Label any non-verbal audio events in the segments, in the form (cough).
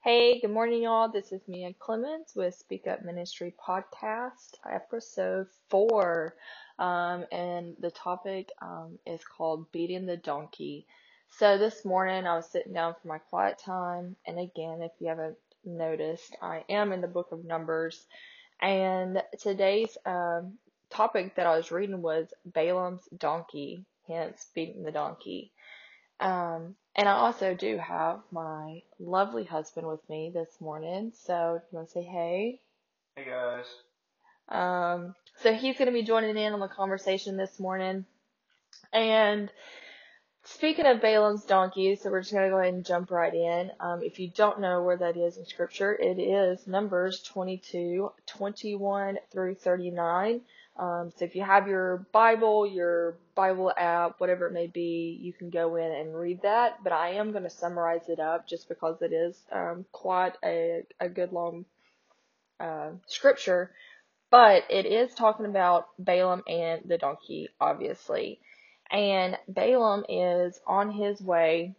Hey, good morning, y'all. This is Mia Clemens with Speak Up Ministry Podcast, episode four. Um, and the topic um, is called Beating the Donkey. So this morning I was sitting down for my quiet time. And again, if you haven't noticed, I am in the book of Numbers. And today's um, topic that I was reading was Balaam's donkey, hence beating the donkey. Um, and I also do have my lovely husband with me this morning. So, you want to say hey? Hey guys. Um, so he's going to be joining in on the conversation this morning. And speaking of Balaam's donkey, so we're just going to go ahead and jump right in. Um, if you don't know where that is in scripture, it is Numbers 22, 21 through 39. Um, so if you have your Bible, your Bible app, whatever it may be, you can go in and read that. But I am going to summarize it up just because it is um, quite a, a good long uh, scripture. But it is talking about Balaam and the donkey, obviously. And Balaam is on his way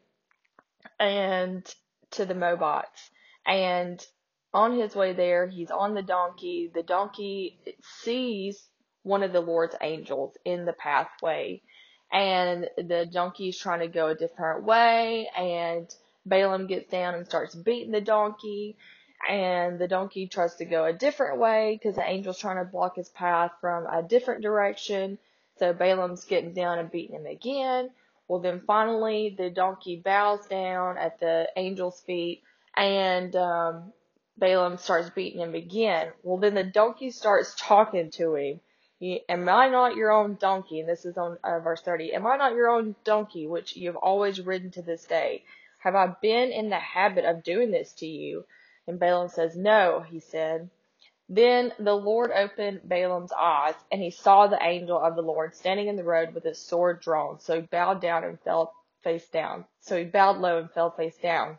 and to the Moabites. And on his way there, he's on the donkey. The donkey sees one of the Lord's angels in the pathway. And the donkey's trying to go a different way. And Balaam gets down and starts beating the donkey. And the donkey tries to go a different way because the angel's trying to block his path from a different direction. So Balaam's getting down and beating him again. Well, then finally the donkey bows down at the angel's feet and um, Balaam starts beating him again. Well, then the donkey starts talking to him Am I not your own donkey? And this is on uh, verse 30. Am I not your own donkey, which you have always ridden to this day? Have I been in the habit of doing this to you? And Balaam says, No, he said. Then the Lord opened Balaam's eyes, and he saw the angel of the Lord standing in the road with his sword drawn. So he bowed down and fell face down. So he bowed low and fell face down.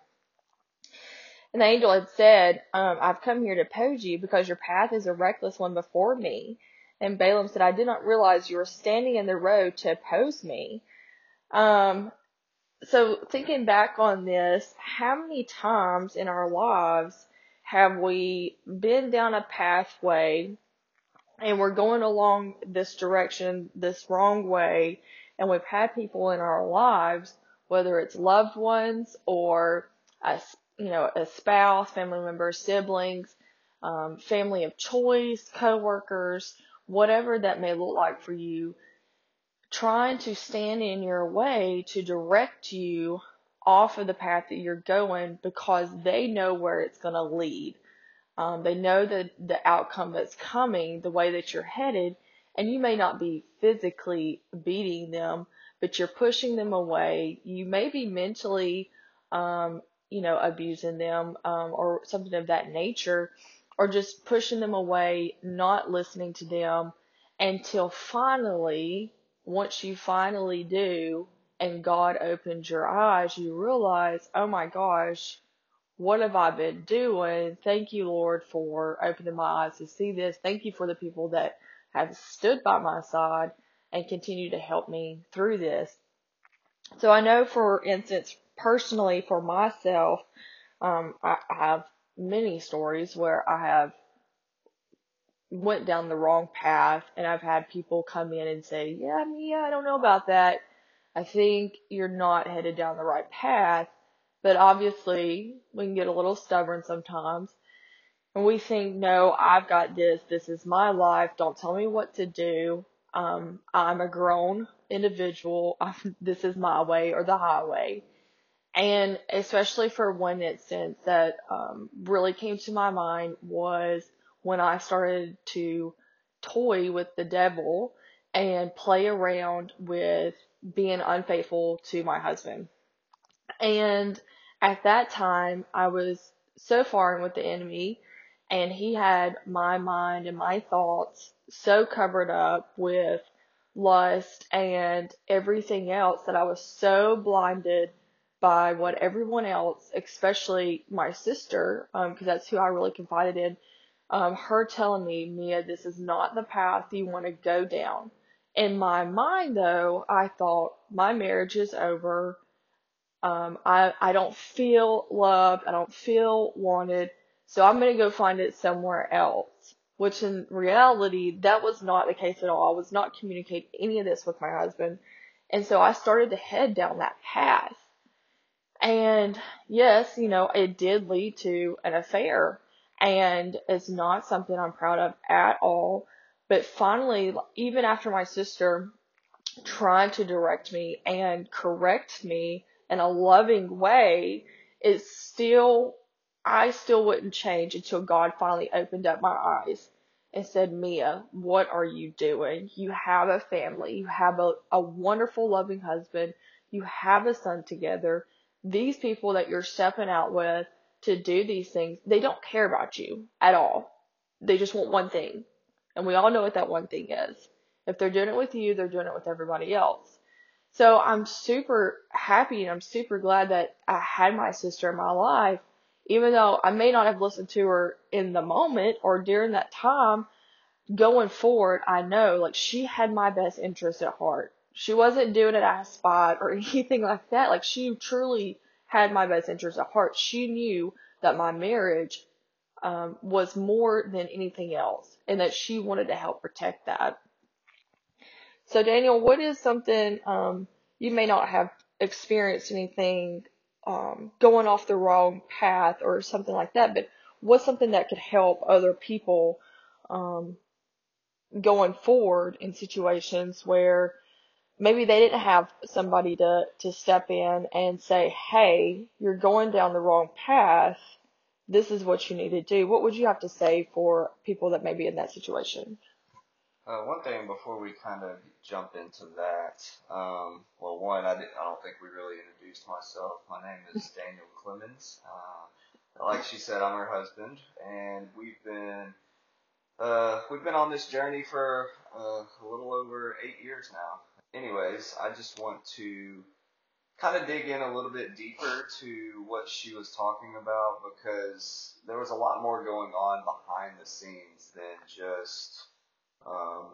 And the angel had said, um, I've come here to oppose you because your path is a reckless one before me and Balaam said, I did not realize you were standing in the road to oppose me. Um, so thinking back on this, how many times in our lives have we been down a pathway and we're going along this direction, this wrong way, and we've had people in our lives, whether it's loved ones or a, you know, a spouse, family members, siblings, um, family of choice, coworkers, whatever that may look like for you, trying to stand in your way to direct you off of the path that you're going because they know where it's going to lead. Um, they know the, the outcome that's coming, the way that you're headed, and you may not be physically beating them, but you're pushing them away. You may be mentally, um, you know, abusing them um, or something of that nature or just pushing them away, not listening to them until finally, once you finally do, and God opens your eyes, you realize, oh my gosh, what have I been doing? Thank you, Lord, for opening my eyes to see this. Thank you for the people that have stood by my side and continue to help me through this. So I know, for instance, personally for myself, um, I, I have many stories where I have went down the wrong path and I've had people come in and say, yeah, Mia, I don't know about that. I think you're not headed down the right path. But obviously we can get a little stubborn sometimes and we think, no, I've got this. This is my life. Don't tell me what to do. Um, I'm a grown individual. (laughs) this is my way or the highway. And especially for one instance that um, really came to my mind was when I started to toy with the devil and play around with being unfaithful to my husband. And at that time, I was so far in with the enemy, and he had my mind and my thoughts so covered up with lust and everything else that I was so blinded by what everyone else, especially my sister, um, because um, that's who I really confided in, um, her telling me, Mia, this is not the path you want to go down. In my mind, though, I thought my marriage is over. Um, I, I don't feel loved. I don't feel wanted. So I'm to go find it somewhere else. Which in reality, that was not the case at all. I was not communicating any of this with my husband. And so I started to head down that path. And yes, you know, it did lead to an affair and it's not something I'm proud of at all. But finally, even after my sister tried to direct me and correct me in a loving way, it's still, I still wouldn't change until God finally opened up my eyes and said, Mia, what are you doing? You have a family. You have a, a wonderful, loving husband. You have a son together. These people that you're stepping out with to do these things, they don't care about you at all. They just want one thing. And we all know what that one thing is. If they're doing it with you, they're doing it with everybody else. So I'm super happy and I'm super glad that I had my sister in my life even though I may not have listened to her in the moment or during that time, going forward, I know like she had my best interest at heart. She wasn't doing it out of spite or (laughs) anything like that. Like she truly had my best interest at heart. She knew that my marriage um, was more than anything else and that she wanted to help protect that. So Daniel, what is something um, you may not have experienced anything um, going off the wrong path or something like that, but what's something that could help other people um, going forward in situations where maybe they didn't have somebody to, to step in and say, hey, you're going down the wrong path. This is what you need to do. What would you have to say for people that may be in that situation? Uh, one thing before we kind of jump into that, um, well, one, I, I don't think we really introduced myself. My name is (laughs) Daniel Clemens. Uh, like she said, I'm her husband, and we've been uh, we've been on this journey for uh, a little over eight years now. Anyways, I just want to kind of dig in a little bit deeper to what she was talking about because there was a lot more going on behind the scenes than just um,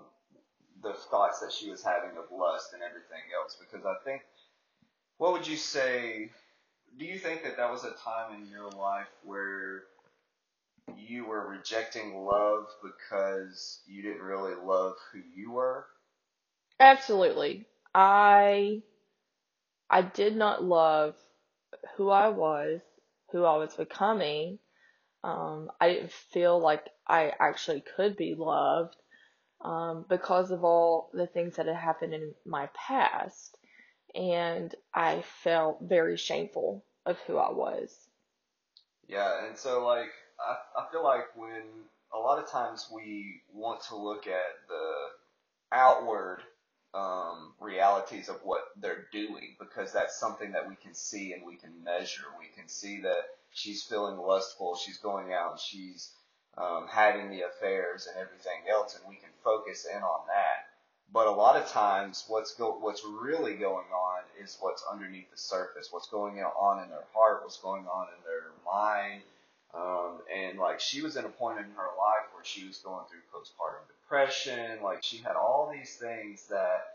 the thoughts that she was having of lust and everything else. Because I think, what would you say? Do you think that that was a time in your life where you were rejecting love because you didn't really love who you were? Absolutely. I I did not love who I was, who I was becoming. Um, I didn't feel like I actually could be loved um, because of all the things that had happened in my past. And I felt very shameful of who I was. Yeah, and so like I, I feel like when a lot of times we want to look at the outward um, realities of what they're doing because that's something that we can see and we can measure. We can see that she's feeling lustful, she's going out and she's um, having the affairs and everything else, and we can focus in on that. But a lot of times, what's go what's really going on is what's underneath the surface. What's going on in their heart. What's going on in their mind. Um, and like she was in a point in her life where she was going through postpartum depression. Like she had all these things that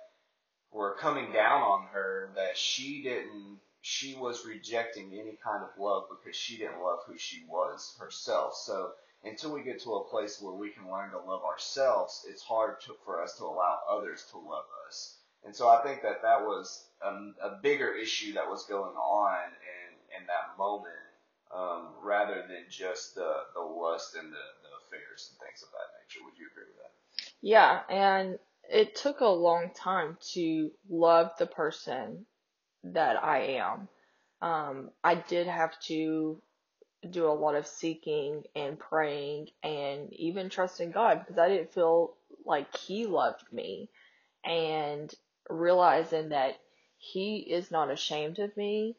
were coming down on her that she didn't. She was rejecting any kind of love because she didn't love who she was herself. So until we get to a place where we can learn to love ourselves, it's hard to, for us to allow others to love us. And so I think that that was a, a bigger issue that was going on in, in that moment, um, rather than just the, the lust and the, the affairs and things of that nature. Would you agree with that? Yeah, and it took a long time to love the person that I am. Um, I did have to do a lot of seeking and praying and even trusting God because I didn't feel like He loved me and realizing that He is not ashamed of me.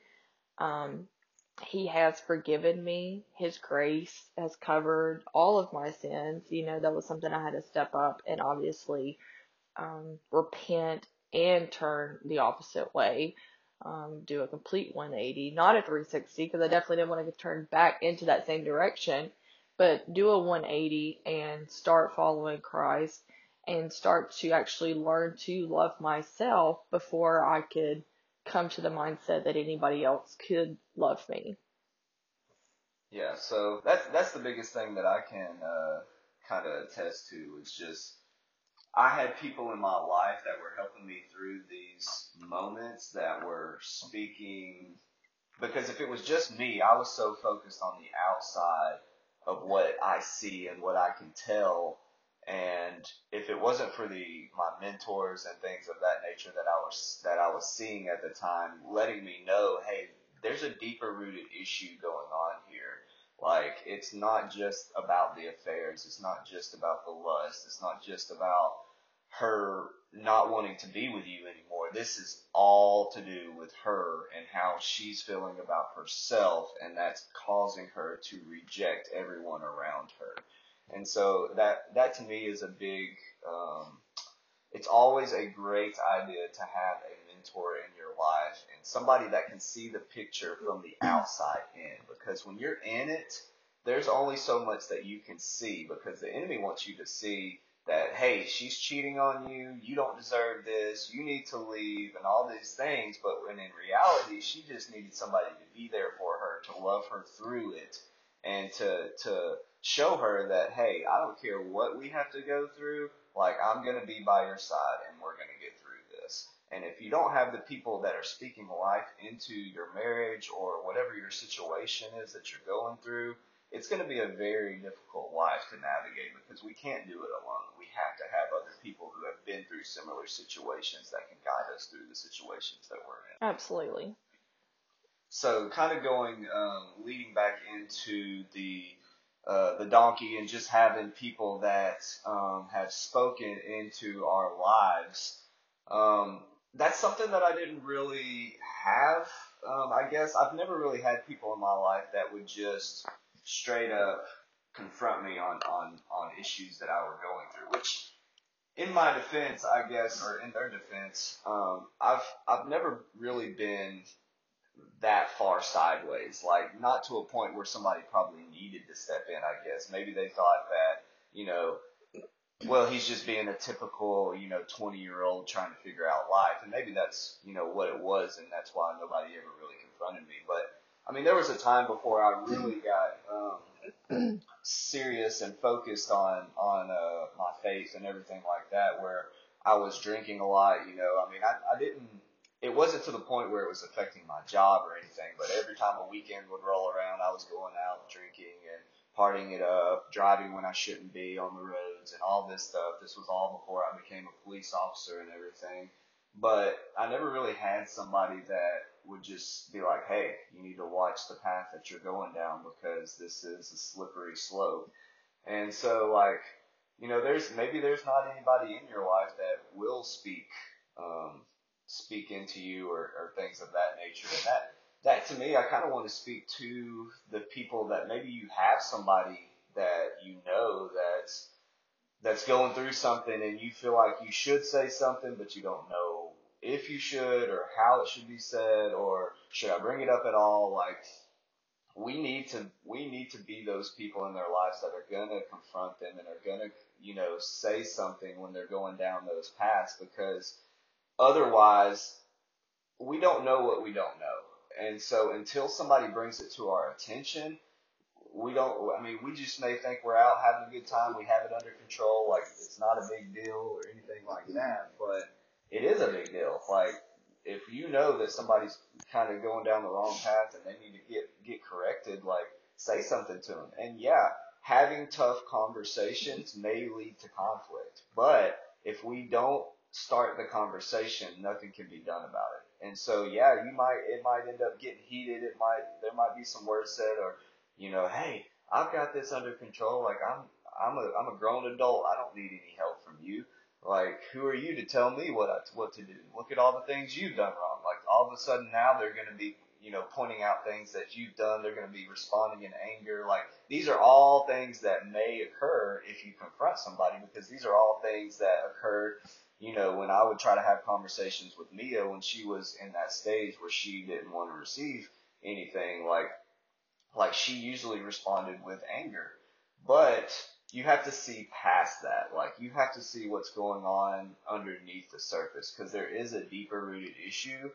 Um, he has forgiven me. His grace has covered all of my sins. You know, that was something I had to step up and obviously um, repent and turn the opposite way um, do a complete 180, not a 360, because I definitely didn't want to turn back into that same direction, but do a 180 and start following Christ and start to actually learn to love myself before I could come to the mindset that anybody else could love me. Yeah, so that's that's the biggest thing that I can uh, kind of attest to is just I had people in my life that were helping me through these moments that were speaking because if it was just me, I was so focused on the outside of what I see and what I can tell and if it wasn't for the my mentors and things of that nature that I was that I was seeing at the time letting me know, hey, there's a deeper rooted issue going on here like, it's not just about the affairs. It's not just about the lust. It's not just about her not wanting to be with you anymore. This is all to do with her and how she's feeling about herself, and that's causing her to reject everyone around her. And so that that to me is a big. Um, it's always a great idea to have a mentor in your life and somebody that can see the picture from the outside in. Because when you're in it, there's only so much that you can see because the enemy wants you to see that, hey, she's cheating on you, you don't deserve this, you need to leave, and all these things. But when in reality, she just needed somebody to be there for her, to love her through it, and to, to show her that, hey, I don't care what we have to go through, like, I'm going to be by your side and we're going to get through this. And if you don't have the people that are speaking life into your marriage or whatever your situation is that you're going through, it's going to be a very difficult life to navigate because we can't do it alone. We have to have other people who have been through similar situations that can guide us through the situations that we're in. Absolutely. So, kind of going, um, leading back into the uh, the donkey and just having people that um, have spoken into our lives. Um, that's something that I didn't really have. Um, I guess I've never really had people in my life that would just straight up confront me on, on, on issues that I were going through, which in my defense, I guess, or in their defense, um, I've, I've never really been that far sideways. Like not to a point where somebody probably needed to step in. I guess maybe they thought that you know, well he's just being a typical you know 20 year old trying to figure out life, and maybe that's you know what it was, and that's why nobody ever really confronted me. But I mean, there was a time before I really got um, serious and focused on on uh, my faith and everything like that, where I was drinking a lot. You know, I mean, I, I didn't it wasn't to the point where it was affecting my job or anything, but every time a weekend would roll around, I was going out drinking and partying it up, driving when I shouldn't be on the roads, and all this stuff. This was all before I became a police officer and everything. But I never really had somebody that would just be like, hey, you need to watch the path that you're going down because this is a slippery slope. And so, like, you know, there's maybe there's not anybody in your life that will speak um, speak into you or, or things of that nature. And that that to me, I kind of want to speak to the people that maybe you have somebody that you know that's that's going through something and you feel like you should say something, but you don't know if you should or how it should be said or should I bring it up at all. Like we need to we need to be those people in their lives that are gonna confront them and are gonna you know say something when they're going down those paths because Otherwise, we don't know what we don't know. And so until somebody brings it to our attention, we don't, I mean, we just may think we're out having a good time. We have it under control. Like it's not a big deal or anything like that, but it is a big deal. Like if you know that somebody's kind of going down the wrong path and they need to get, get corrected, like say something to them. And yeah, having tough conversations may lead to conflict, but if we don't start the conversation, nothing can be done about it. And so, yeah, you might, it might end up getting heated. It might, there might be some words said or, you know, hey, I've got this under control. Like I'm, I'm a, I'm a grown adult. I don't need any help from you. Like, who are you to tell me what I, what to do? Look at all the things you've done wrong. Like all of a sudden now they're going to be, you know, pointing out things that you've done. They're going to be responding in anger. Like these are all things that may occur if you confront somebody because these are all things that occurred you know, when I would try to have conversations with Mia when she was in that stage where she didn't want to receive anything, like, like she usually responded with anger. But you have to see past that. Like, you have to see what's going on underneath the surface because there is a deeper rooted issue.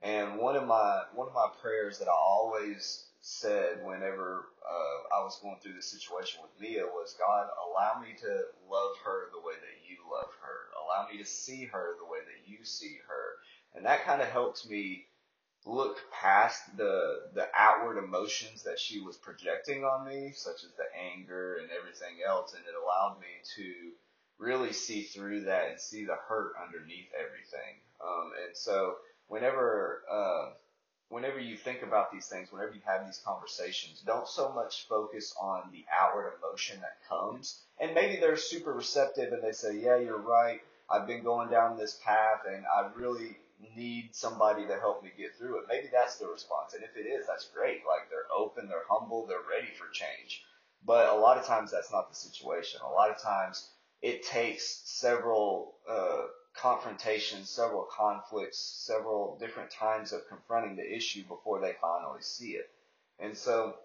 And one of my one of my prayers that I always said whenever uh, I was going through the situation with Mia was, God, allow me to love her the way that you love her. Allow me to see her the way that you see her. And that kind of helped me look past the the outward emotions that she was projecting on me, such as the anger and everything else, and it allowed me to really see through that and see the hurt underneath everything. Um, and so whenever uh, whenever you think about these things, whenever you have these conversations, don't so much focus on the outward emotion that comes. And maybe they're super receptive and they say, "Yeah, you're right. I've been going down this path and I really need somebody to help me get through it. Maybe that's the response. And if it is, that's great. Like they're open, they're humble, they're ready for change. But a lot of times that's not the situation. A lot of times it takes several uh, confrontations, several conflicts, several different times of confronting the issue before they finally see it. And so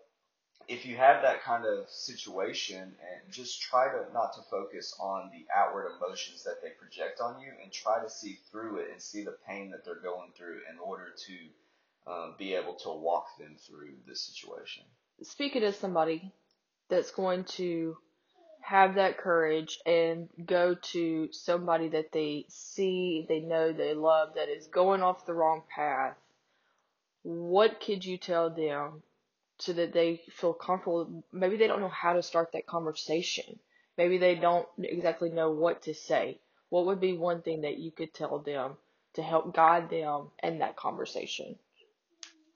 if you have that kind of situation and just try to not to focus on the outward emotions that they project on you and try to see through it and see the pain that they're going through in order to um, be able to walk them through this situation. Speaking as somebody that's going to have that courage and go to somebody that they see, they know, they love that is going off the wrong path, what could you tell them so that they feel comfortable. Maybe they don't know how to start that conversation. Maybe they don't exactly know what to say. What would be one thing that you could tell them to help guide them in that conversation?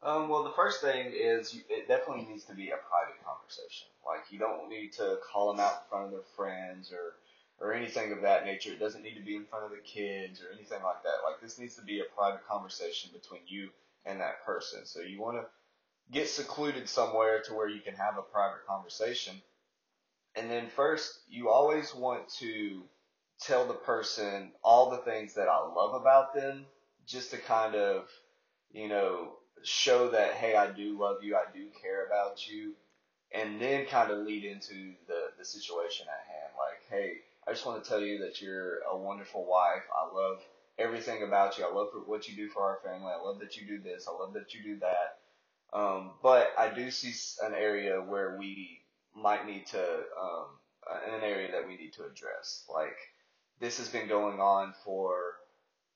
Um, well, the first thing is you, it definitely needs to be a private conversation. Like you don't need to call them out in front of their friends or or anything of that nature. It doesn't need to be in front of the kids or anything like that. Like this needs to be a private conversation between you and that person. So you want to get secluded somewhere to where you can have a private conversation. And then first, you always want to tell the person all the things that I love about them just to kind of, you know, show that, hey, I do love you, I do care about you, and then kind of lead into the, the situation at hand. Like, hey, I just want to tell you that you're a wonderful wife. I love everything about you. I love what you do for our family. I love that you do this. I love that you do that. Um, but I do see an area where we might need to, um, an area that we need to address. Like this has been going on for,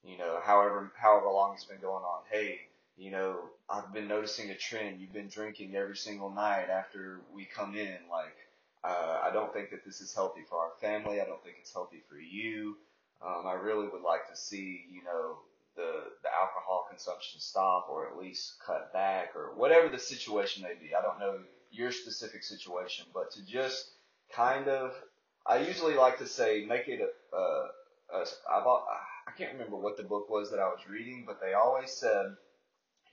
you know, however however long it's been going on. Hey, you know, I've been noticing a trend. You've been drinking every single night after we come in. Like, uh, I don't think that this is healthy for our family. I don't think it's healthy for you. Um, I really would like to see, you know, the the alcohol consumption stop or at least cut back or whatever the situation may be. I don't know your specific situation, but to just kind of, I usually like to say, make it a, I've, I can't remember what the book was that I was reading, but they always said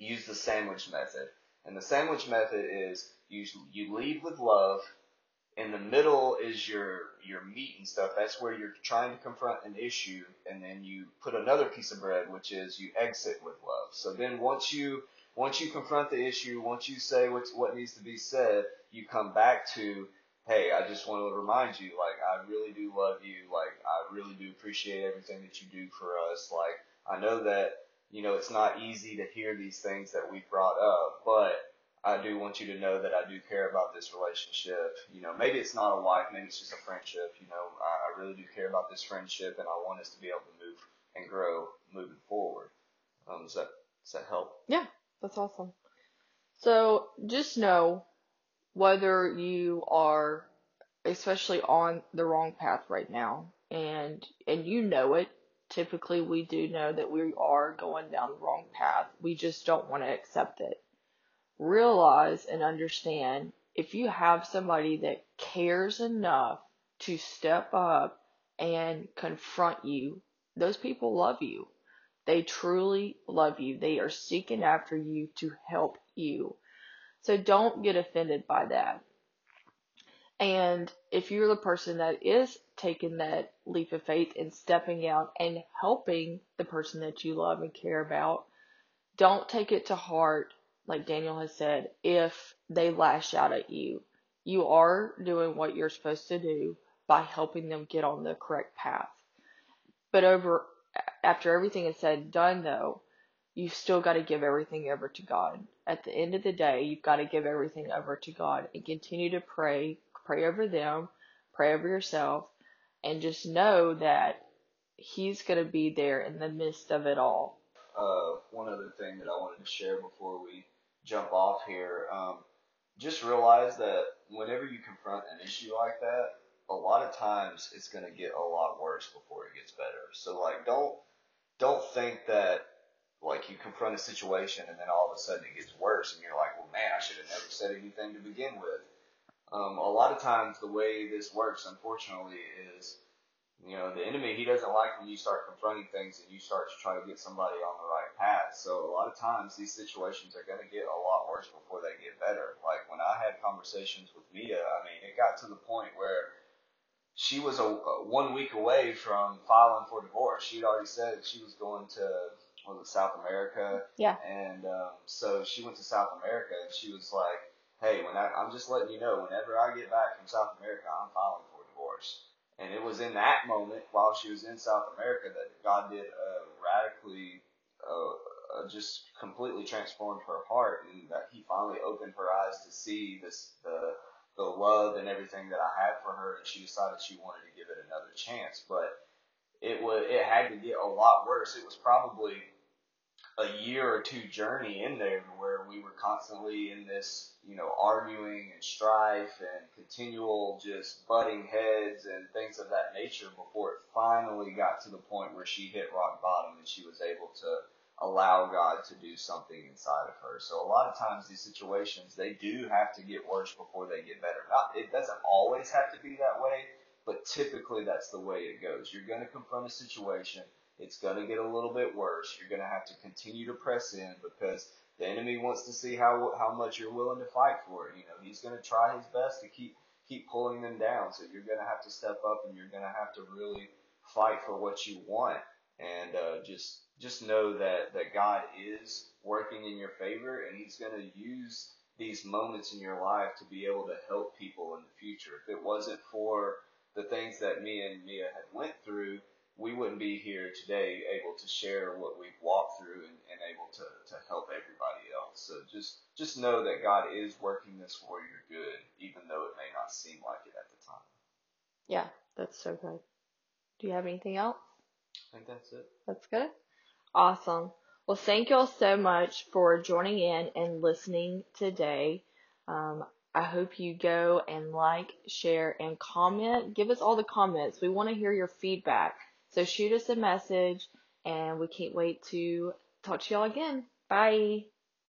use the sandwich method. And the sandwich method is you you lead with love in the middle is your your meat and stuff. That's where you're trying to confront an issue, and then you put another piece of bread, which is you exit with love. So then once you once you confront the issue, once you say what's what needs to be said, you come back to, hey, I just want to remind you, like I really do love you, like I really do appreciate everything that you do for us. Like I know that you know it's not easy to hear these things that we brought up, but I do want you to know that I do care about this relationship. You know, maybe it's not a wife, maybe it's just a friendship. You know, I, I really do care about this friendship, and I want us to be able to move and grow moving forward. Um, does that does that help? Yeah, that's awesome. So just know whether you are especially on the wrong path right now and and you know it typically we do know that we are going down the wrong path we just don't want to accept it realize and understand if you have somebody that cares enough to step up and confront you, those people love you. They truly love you. They are seeking after you to help you. So don't get offended by that. And if you're the person that is taking that leap of faith and stepping out and helping the person that you love and care about, don't take it to heart like Daniel has said, if they lash out at you. You are doing what you're supposed to do by helping them get on the correct path. But over after everything is said and done though, you've still got to give everything over to God. At the end of the day, you've got to give everything over to God and continue to pray, pray over them, pray over yourself, and just know that He's going to be there in the midst of it all. Uh, one other thing that I wanted to share before we jump off here, um, just realize that whenever you confront an issue like that, a lot of times it's going to get a lot worse before it gets better. So like, don't don't think that like you confront a situation and then all of a sudden it gets worse and you're like, well, man, I should have never said anything to begin with. Um, a lot of times the way this works, unfortunately, is you know the enemy he doesn't like when you start confronting things and you start to try to get somebody on the right path. So a lot of times these situations are going to get a lot worse before they get better. Like when I had conversations with Mia, I mean, it got to the point where she was a, a one week away from filing for divorce. She'd already said she was going to was it South America? Yeah. And um, so she went to South America, and she was like, "Hey, when I, I'm just letting you know, whenever I get back from South America, I'm filing for divorce." And it was in that moment, while she was in South America, that God did uh, radically, uh, uh, just completely transformed her heart, and that He finally opened her eyes to see this the the love and everything that I had for her, and she decided she wanted to give it another chance. But it was it had to get a lot worse. It was probably a year or two journey in there where we were constantly in this, you know, arguing and strife and continual just butting heads and things of that nature before it finally got to the point where she hit rock bottom and she was able to allow God to do something inside of her. So a lot of times these situations, they do have to get worse before they get better. Not, it doesn't always have to be that way, but typically that's the way it goes. You're going to confront a situation it's going to get a little bit worse. You're going to have to continue to press in because the enemy wants to see how how much you're willing to fight for it. You know, he's going to try his best to keep keep pulling them down. So you're going to have to step up and you're going to have to really fight for what you want. And uh, just just know that that God is working in your favor, and He's going to use these moments in your life to be able to help people in the future. If it wasn't for the things that me and Mia had went through, we wouldn't be here today able to share what we've walked through and, and able to, to help everybody else. So just just know that God is working this for your good, even though it may not seem like it at the time. Yeah, that's so good. Do you have anything else? I think that's it. That's good. Awesome. Well, thank you all so much for joining in and listening today. Um, I hope you go and like, share, and comment. Give us all the comments. We want to hear your feedback. So shoot us a message and we can't wait to talk to y'all again. Bye.